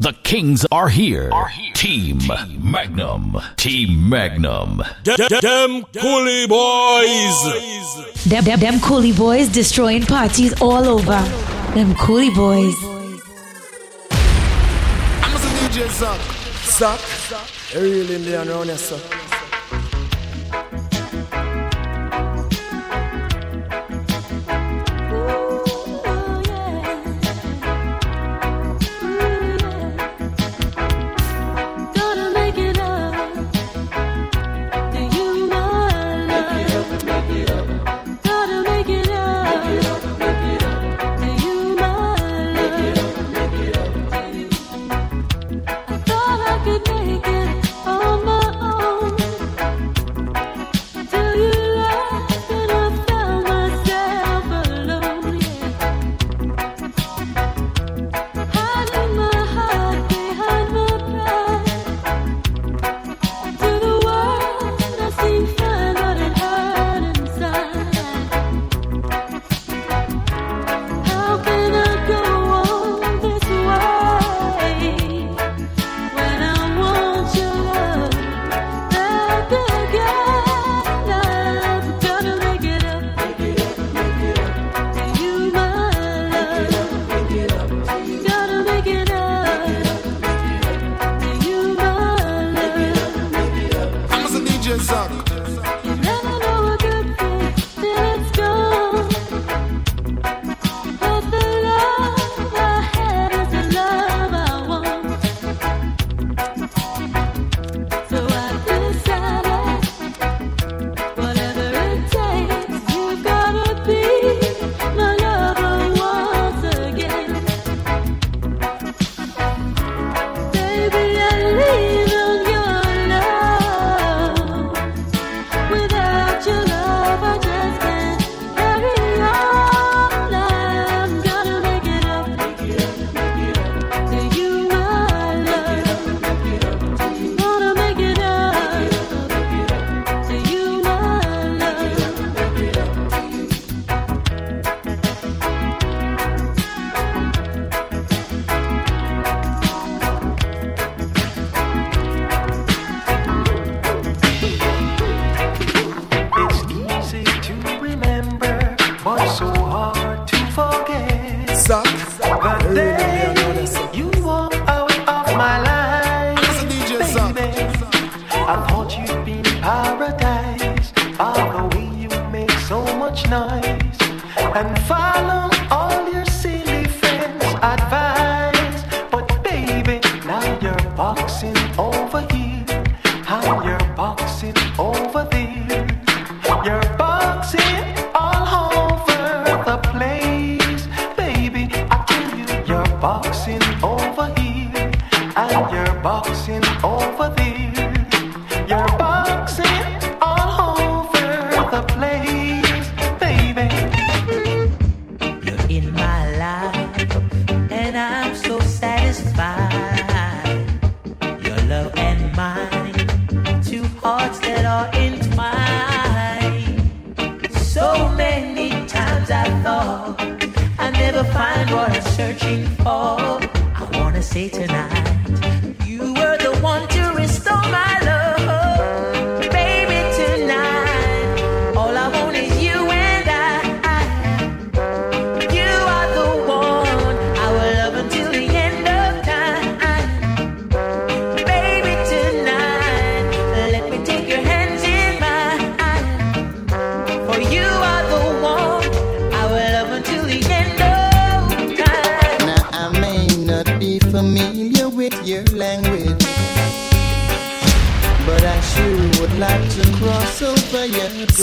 The Kings are here. Are here. Team, Team, Magnum. Team Magnum. Dem coolie Boys. Dem, dem, dem Cooley Boys destroying parties all over. Dem coolie Boys. I'm a DJ Zuck. Zuck. Real Indian around here, Zuck. familiar with your language. But I sure would like to cross over your bridge.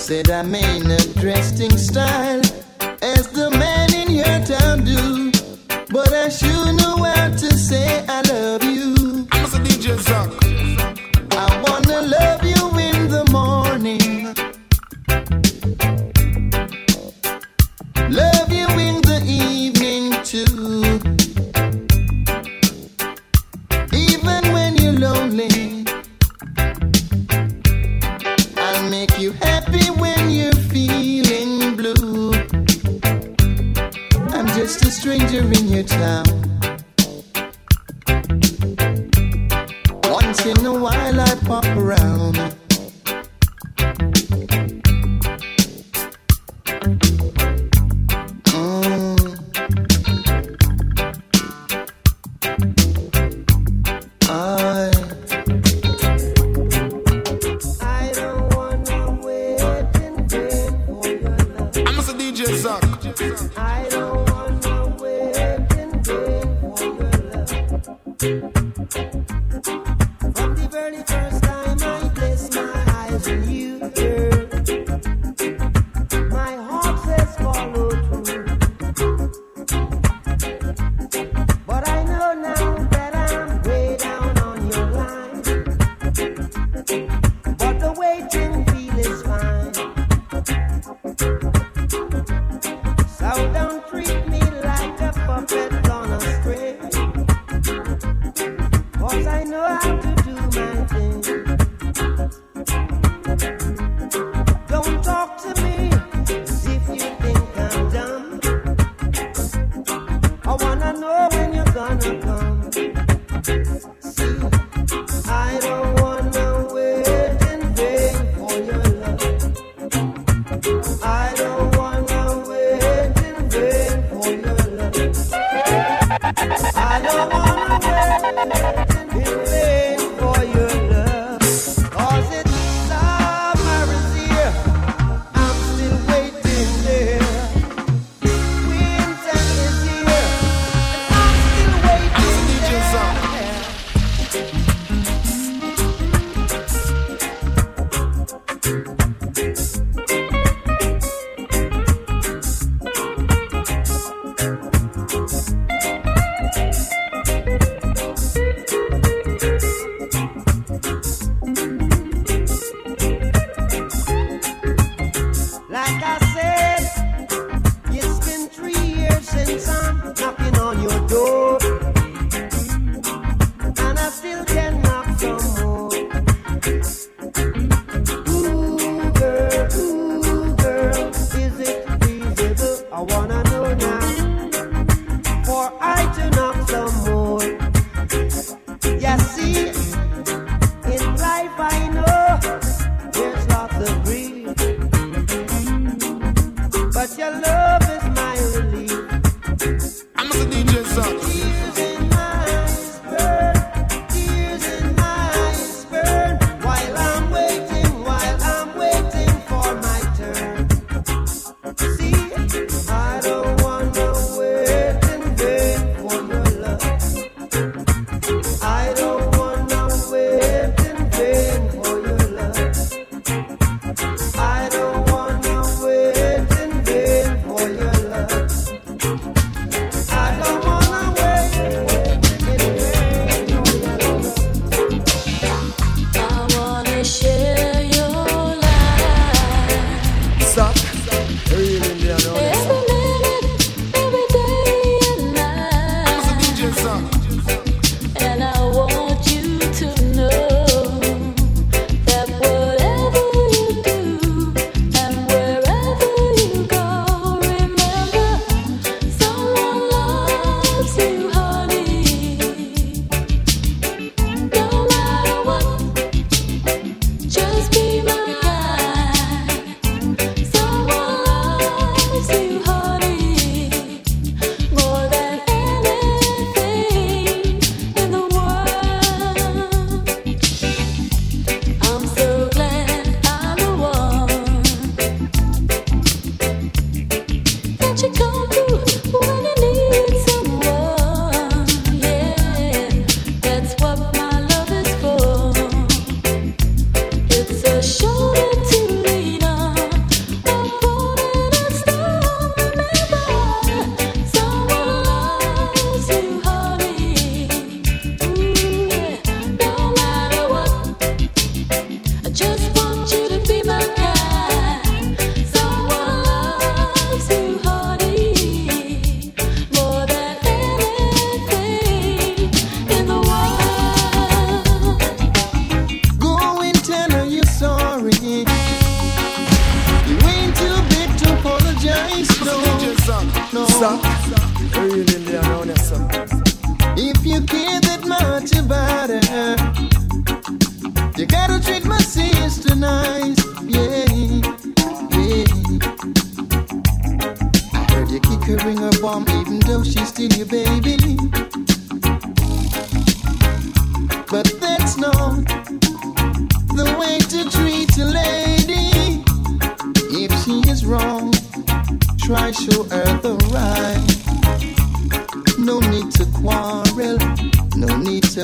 Said I may a dressing style as the man in your town do. But I sure know how to say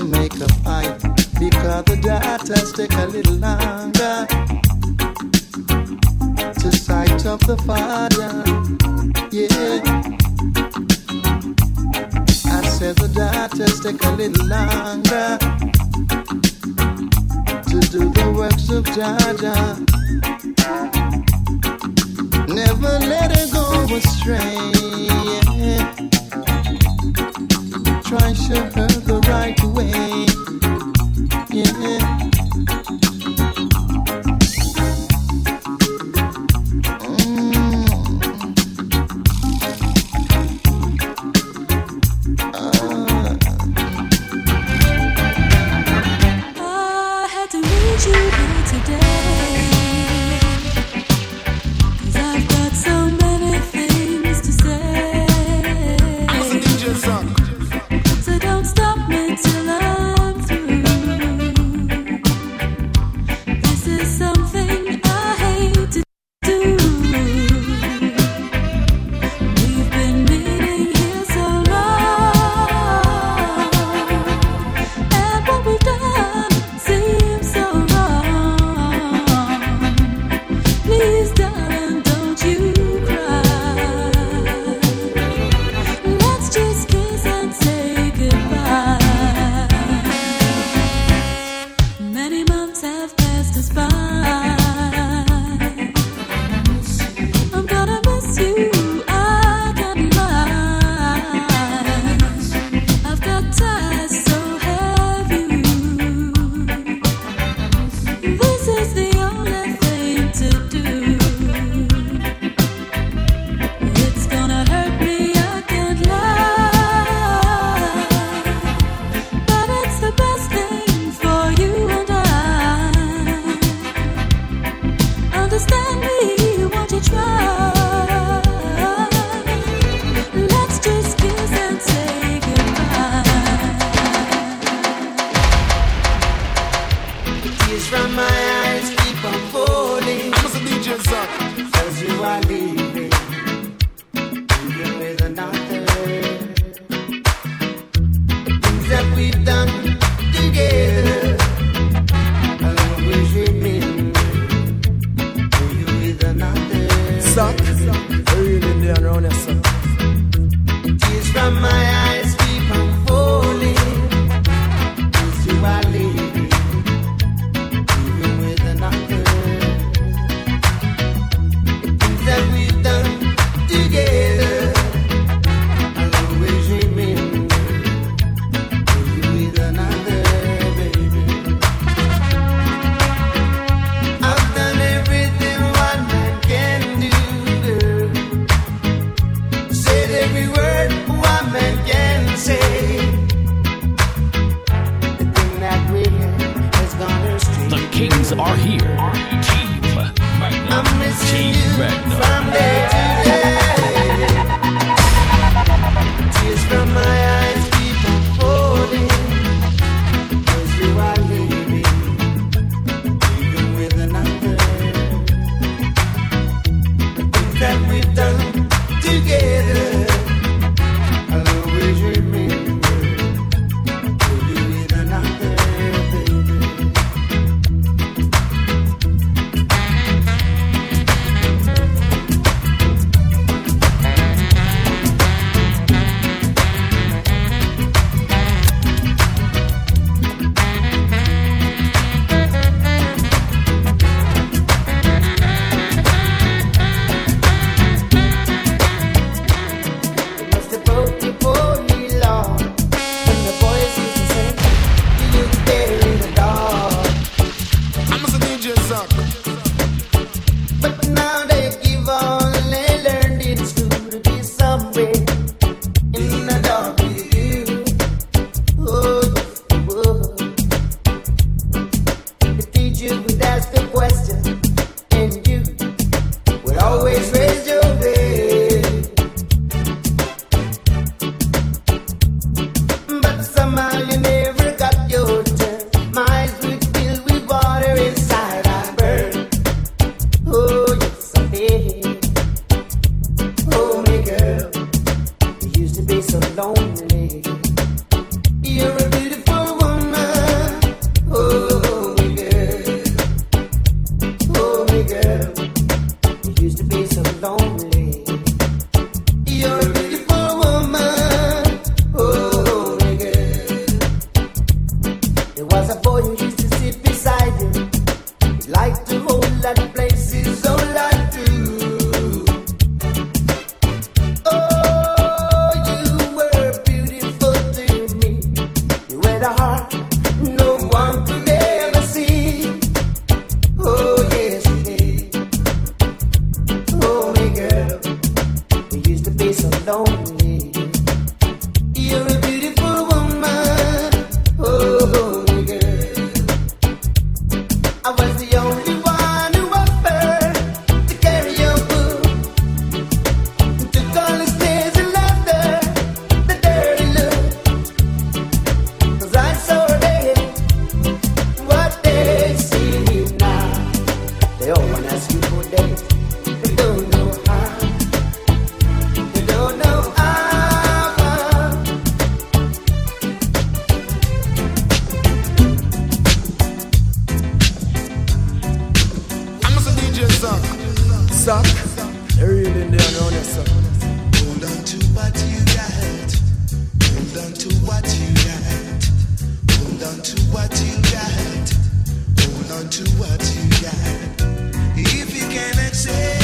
make a fight because the daughters take a little longer to sight of the fire. Yeah. I said the daughters take a little longer to do the works of Jaja. Never let it go astray. Yeah try showed her the right way. Yeah. Zuck, Zuck. Really, in there, no, no, Zuck. Hold on to what you got. Hold on to what you got. Hold on to what you got. Hold on to what you got. If you can accept.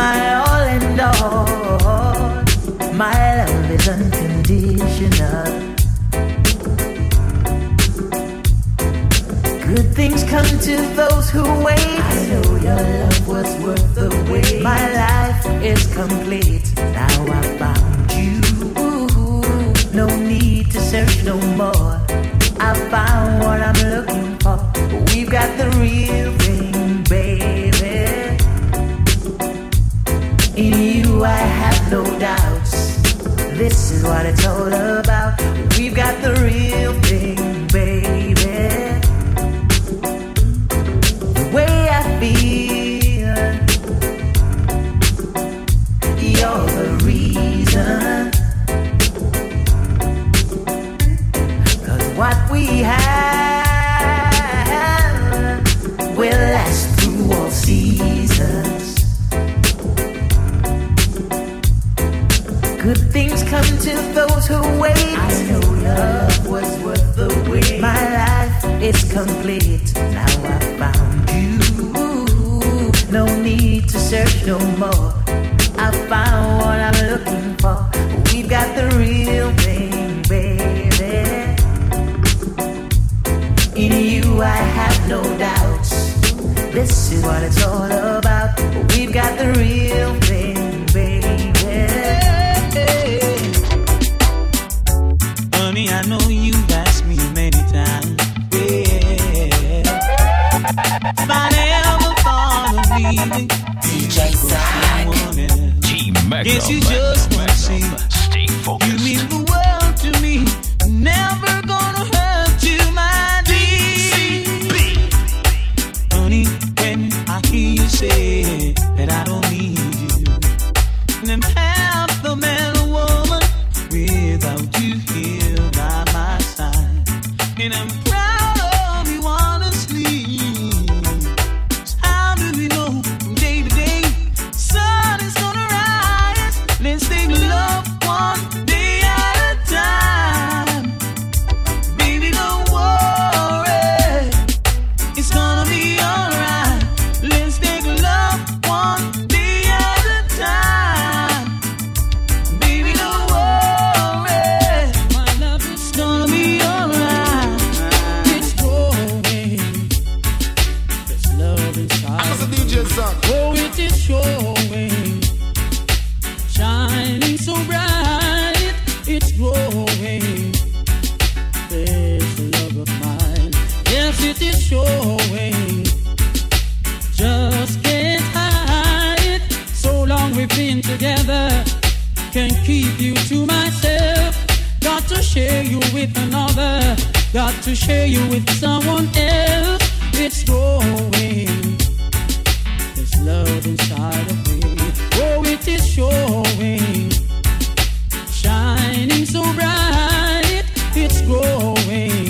my all and all. My love is unconditional. Good things come to those who wait. I know your love was worth the wait. My life is complete. Now I found you. No need to search no more. I found what I'm looking for. We've got the real I have no doubts. This is what it's all about. We've got the real thing. showing. Just can't hide. So long we've been together. Can't keep you to myself. Got to share you with another. Got to share you with someone else. It's growing. There's love inside of me. Oh, it is showing. Shining so bright. It's growing.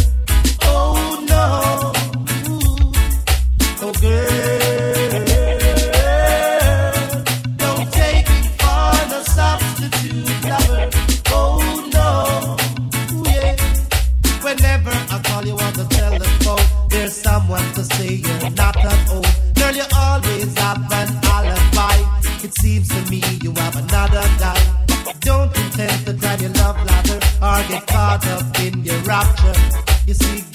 caught up in your rapture. You see,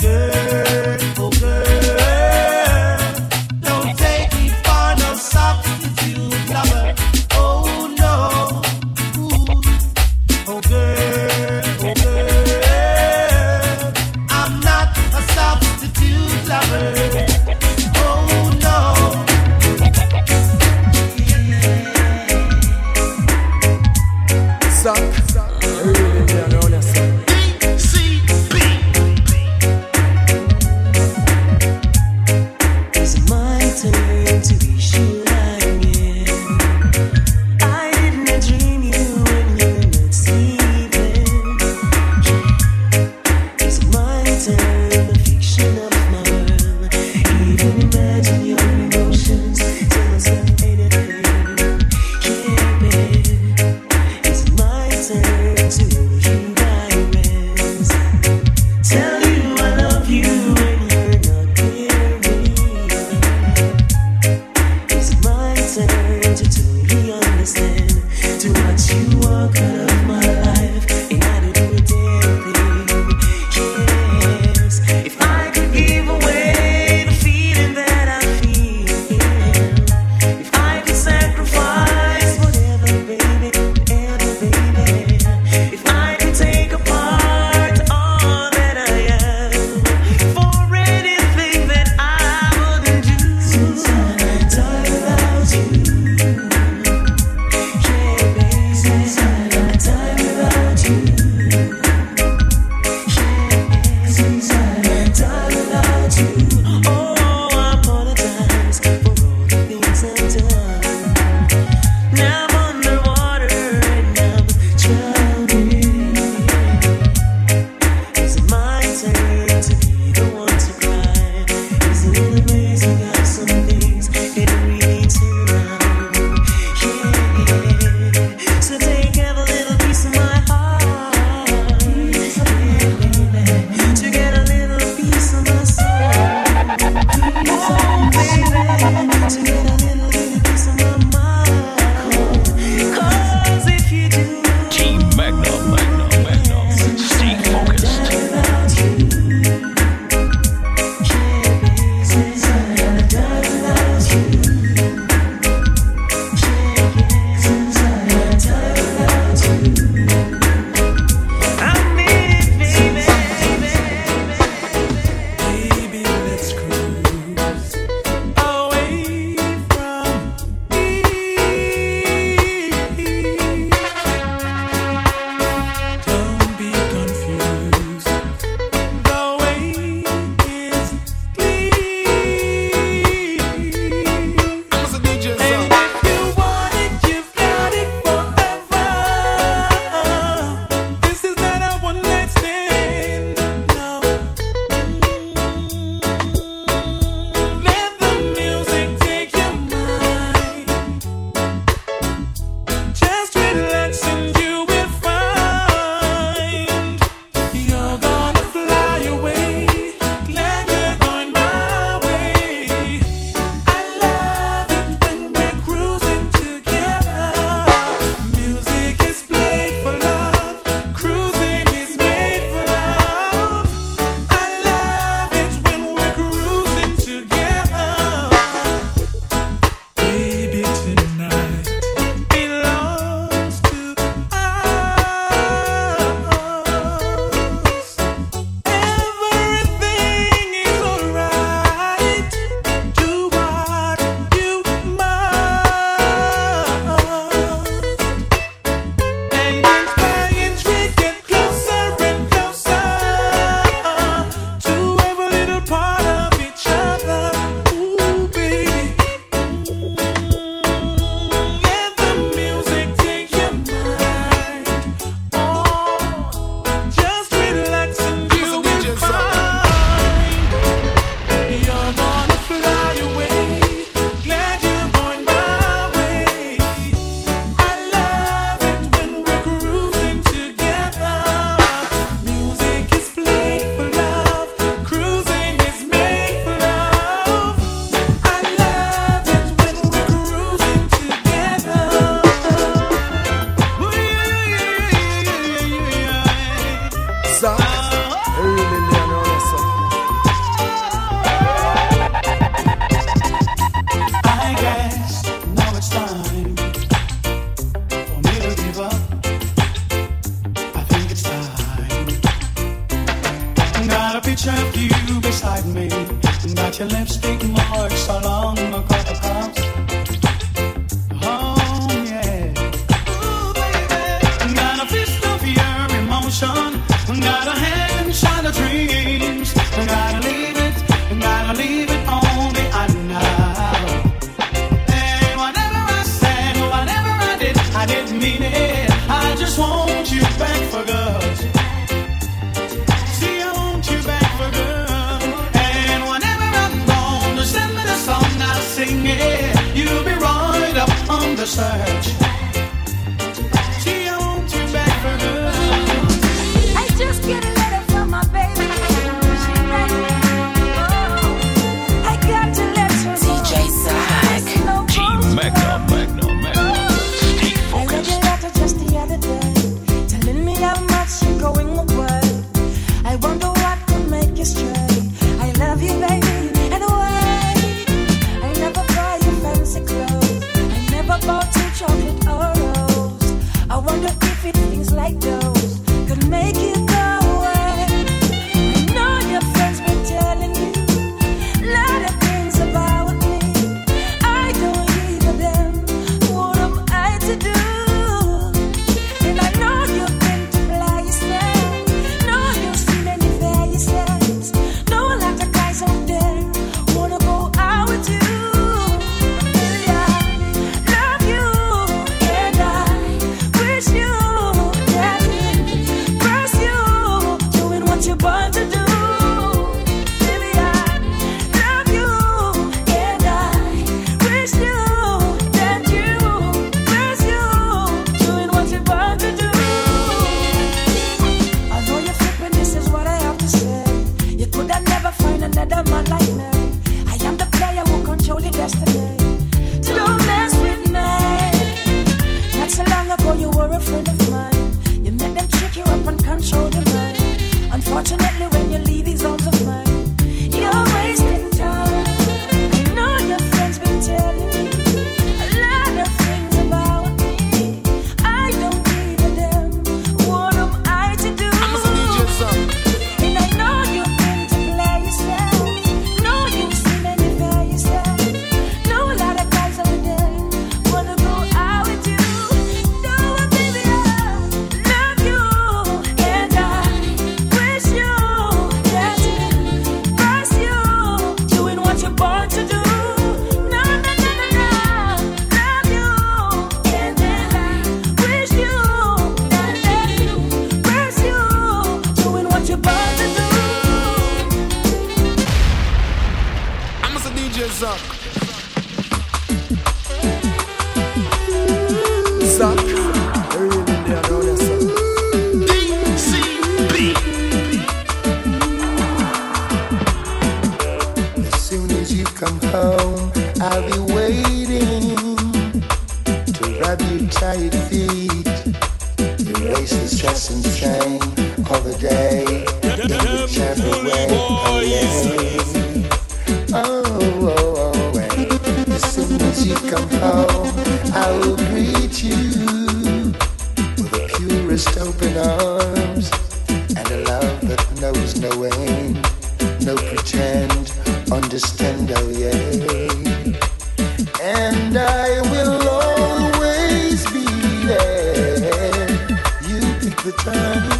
the time,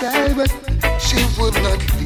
tried, but she would not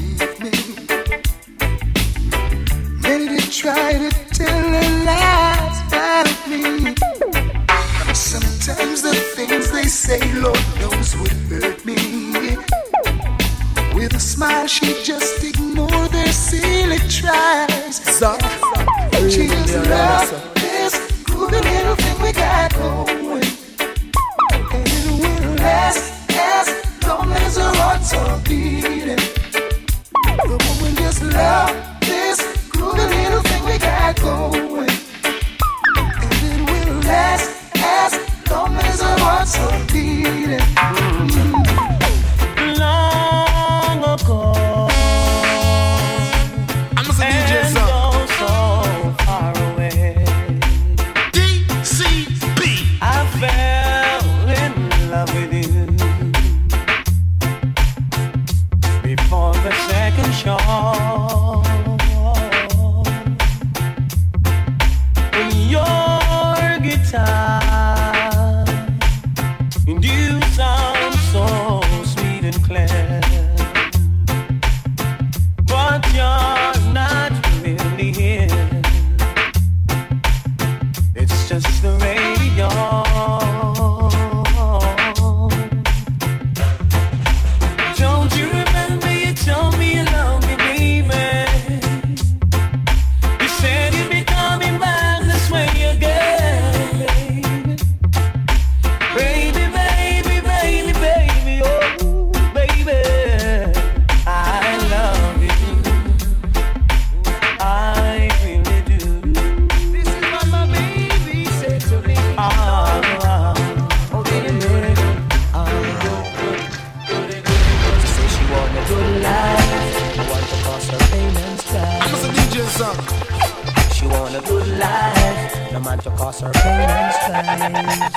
She want a good life. No man to cause her pain and strife.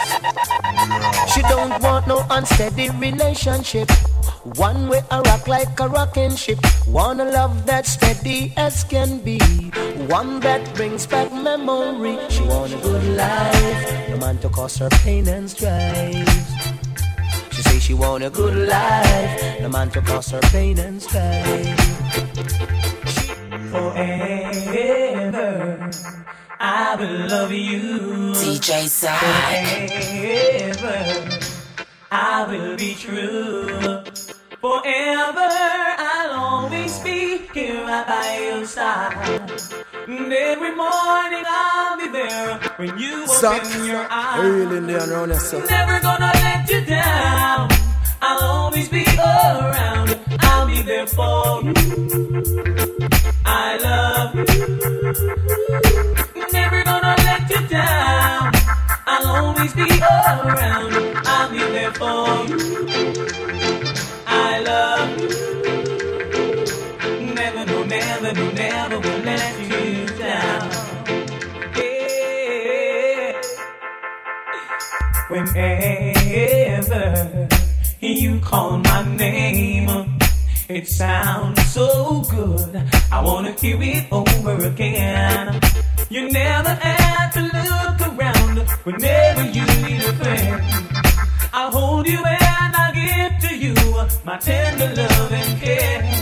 She don't want no unsteady relationship. One way I rock like a rocking ship. Want a love that's steady as can be. One that brings back memory. She want a good life. No man to cause her pain and strife. She say she want a good life. No man to cause her pain and strife. Forever, I will love you. DJ Zuck. Forever, I will be true. Forever, I'll always be here right by your side. And every morning I'll be there when you Zuck, open your I really eyes. need around yourself. Never gonna let you down. I'll always be around. Be there for. I love. Never gonna let you down. I'll always be around. I'll be there for you. I love. Never, never, never will let you down. Yeah. Whenever you call my name, it sounds so good. I wanna hear it over again. You never have to look around whenever you need a friend. I'll hold you and I'll give to you my tender love and care.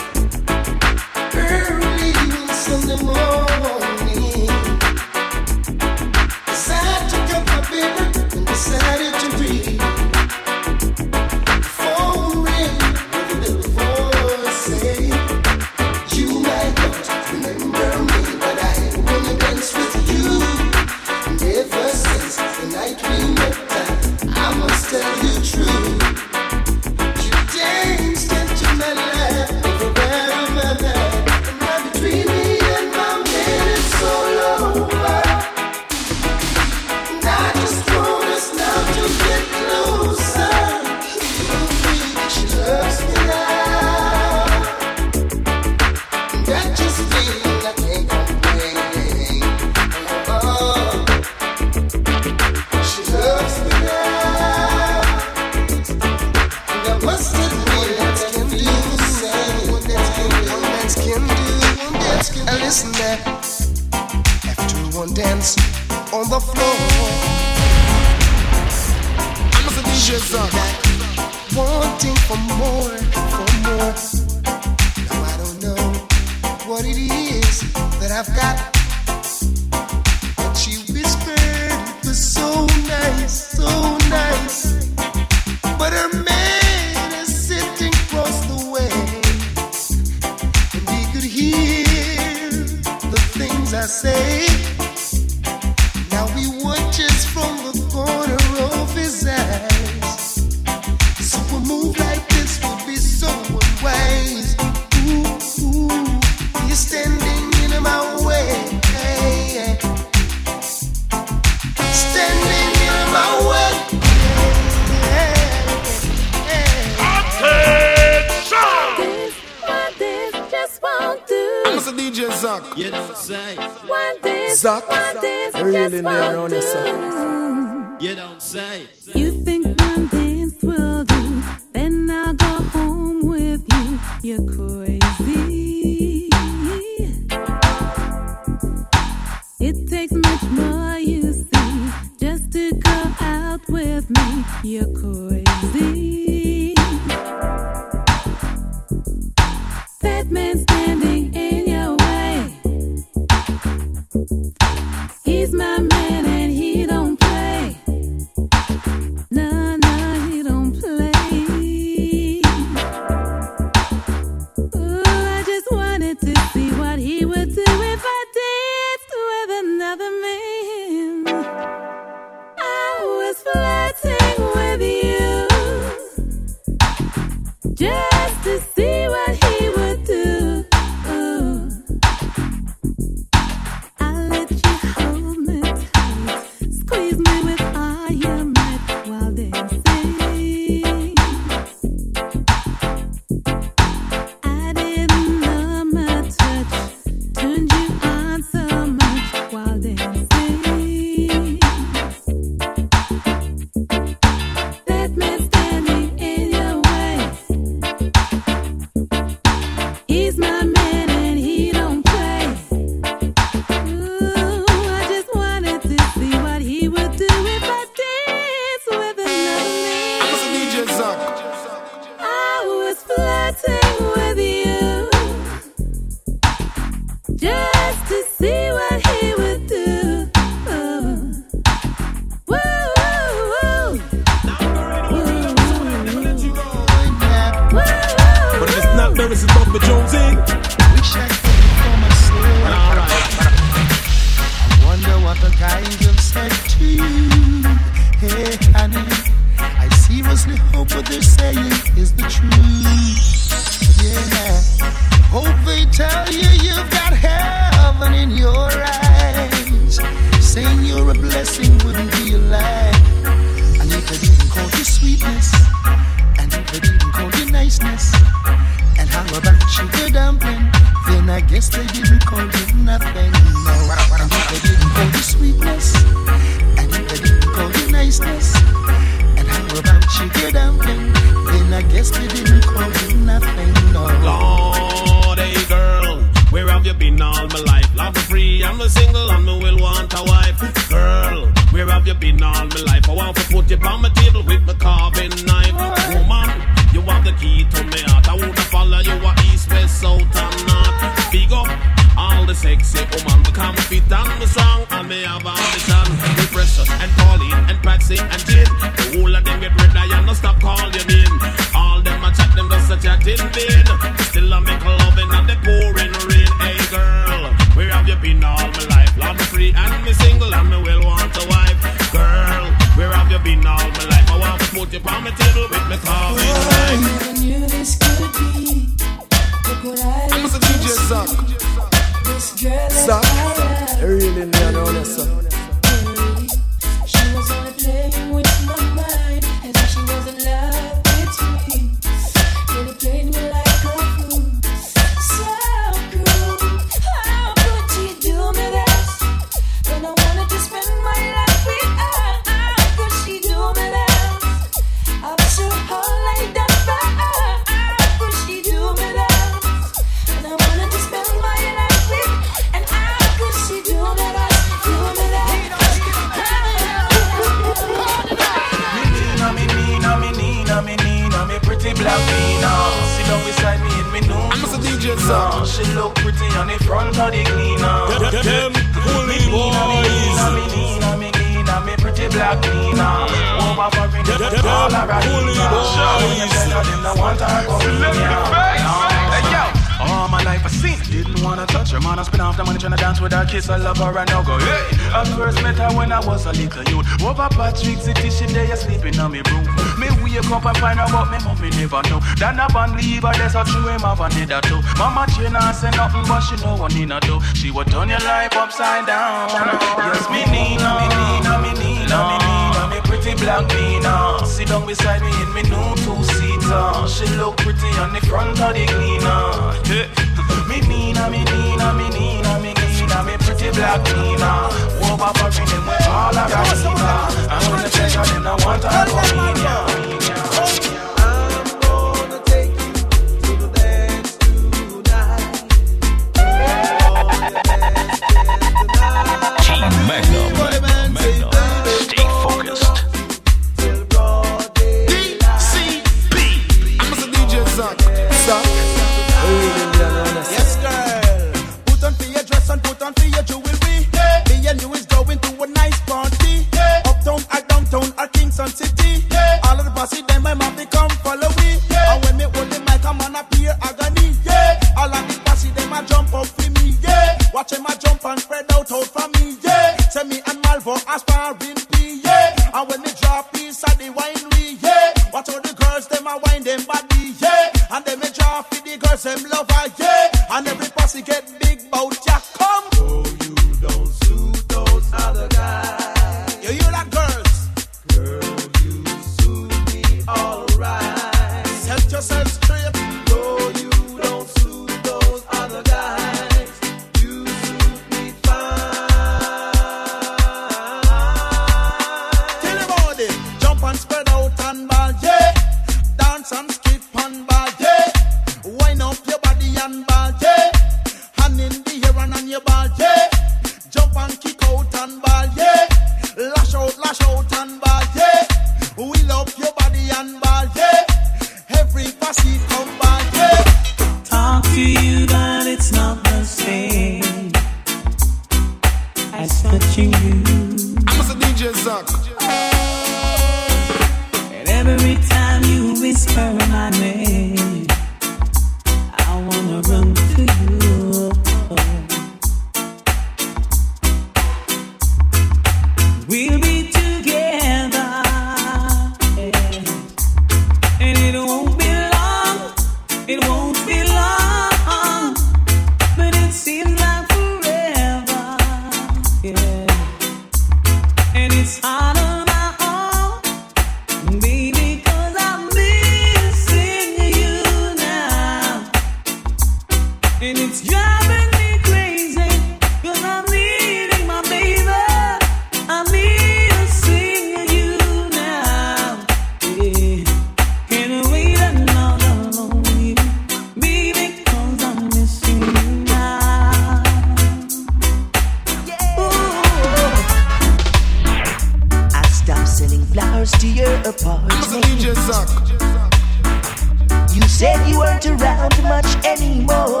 You said you weren't around much anymore.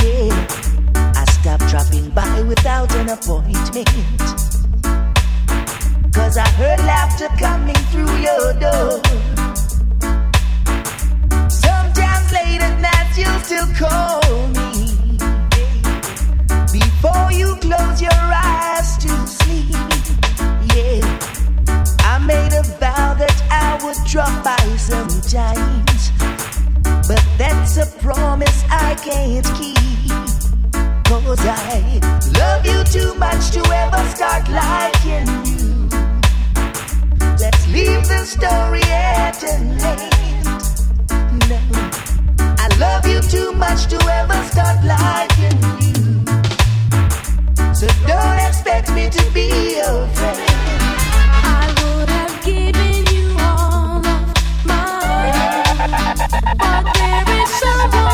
Yeah, I stopped dropping by without an appointment. Cause I heard laughter coming through your door. Sometimes late at night you'll still call me. Before you close your eyes to sleep, yeah made a vow that I would drop by sometimes. But that's a promise I can't keep. Cause I love you too much to ever start liking you. Let's leave the story at an end. No, I love you too much to ever start liking you. So don't expect me to be your friend giving you all of my heart, but there is someone.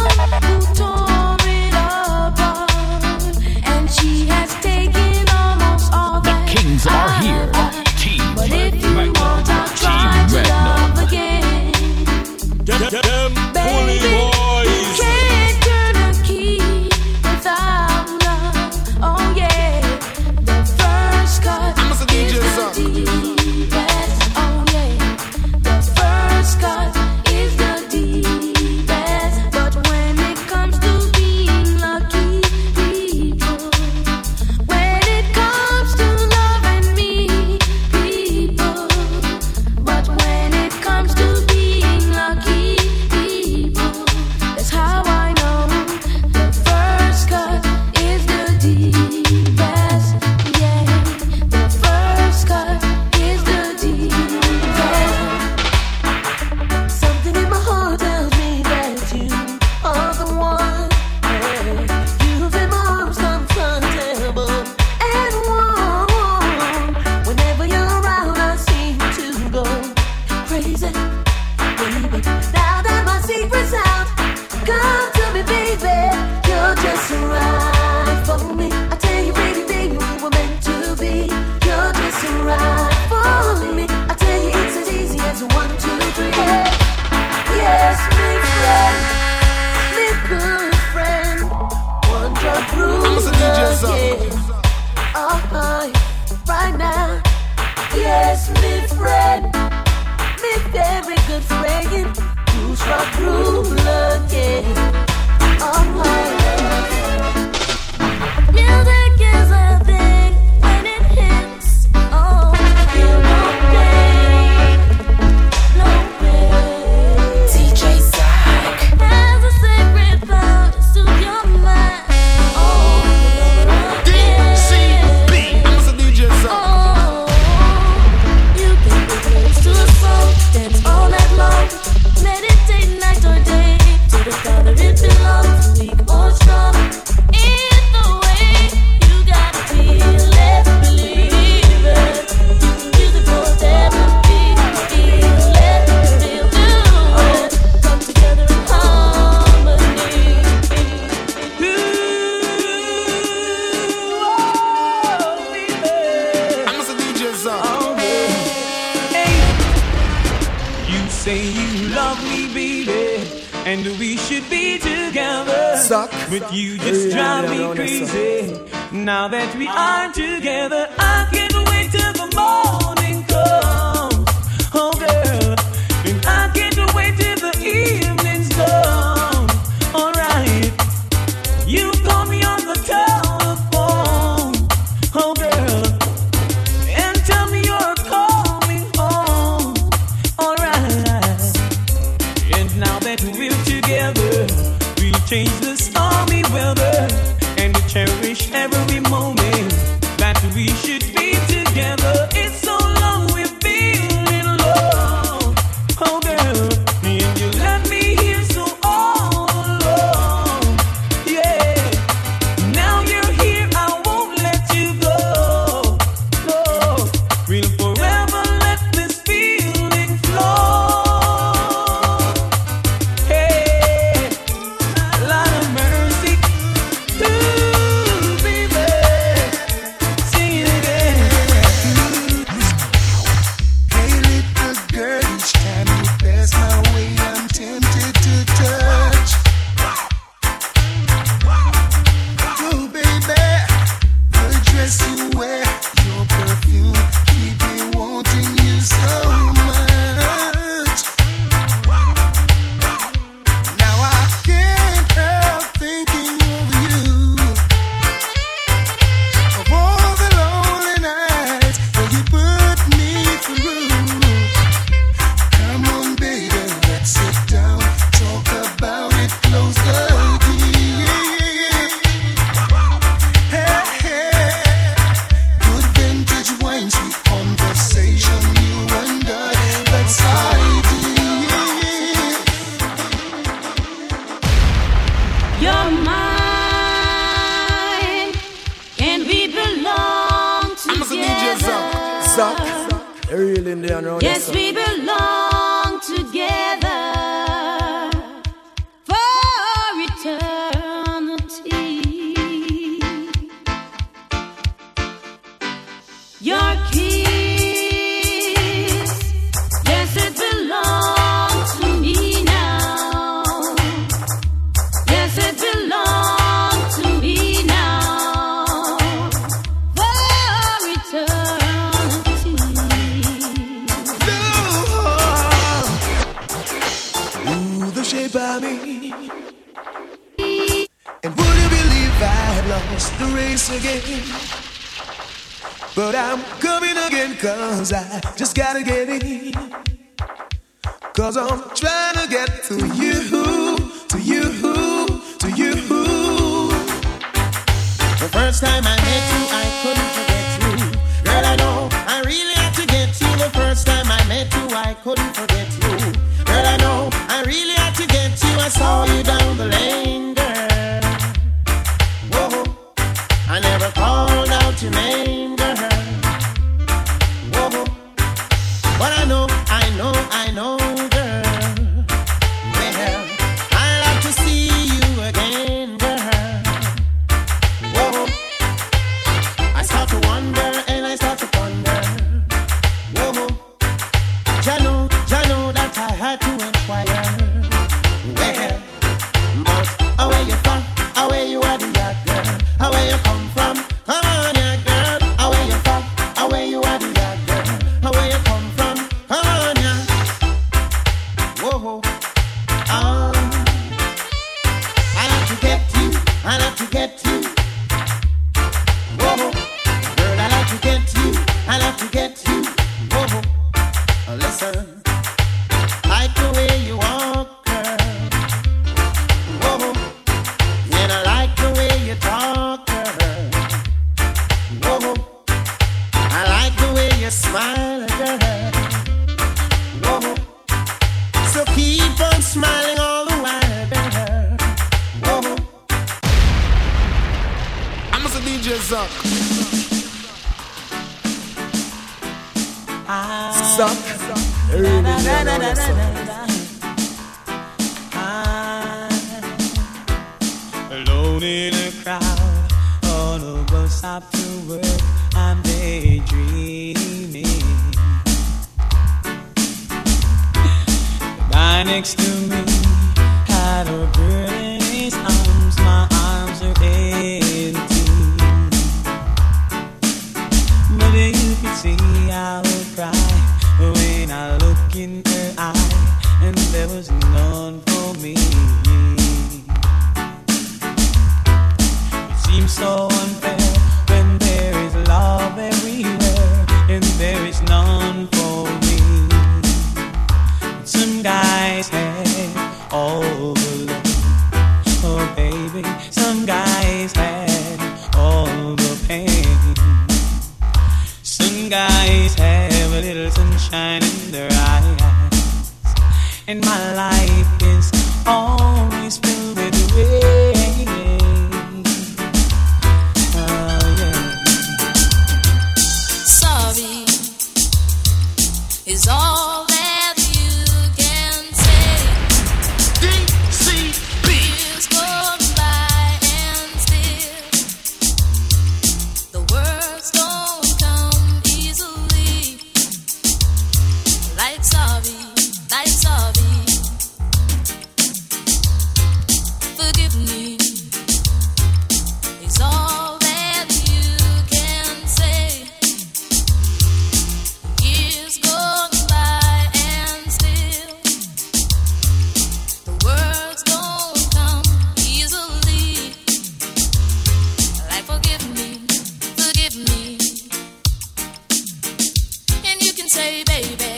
I'm coming again, cause I just gotta get in. Cause I'm trying to get to you, to you, to you. The first time I met you, I couldn't forget you. Girl, I know I really had to get you. The first time I met you, I couldn't forget you. Girl, I know I really had to get you. I saw you down the lane. DJ Zuck. Zuck. Alone in a crowd, on a bus to work, I'm daydreaming. The guy next to me had a burning. there was none for me. It seems so unfair when there is love everywhere and there is none for me. Some guys have all the love. Oh, baby, some guys had all the pain. Some guys have a little sunshine in my life. baby.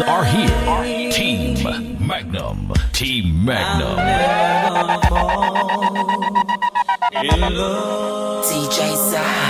are here. Team Magnum. Team Magnum. DJ Side.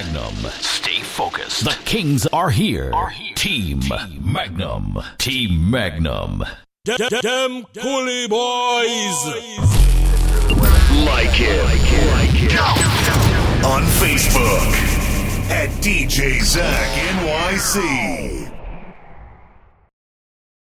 Magnum. Stay focused. The Kings are here. Are here. Team, Team Magnum. Team Magnum. Damn, coolie boys. Like it. Like it. Like it. On Facebook at DJ Zuck NYC.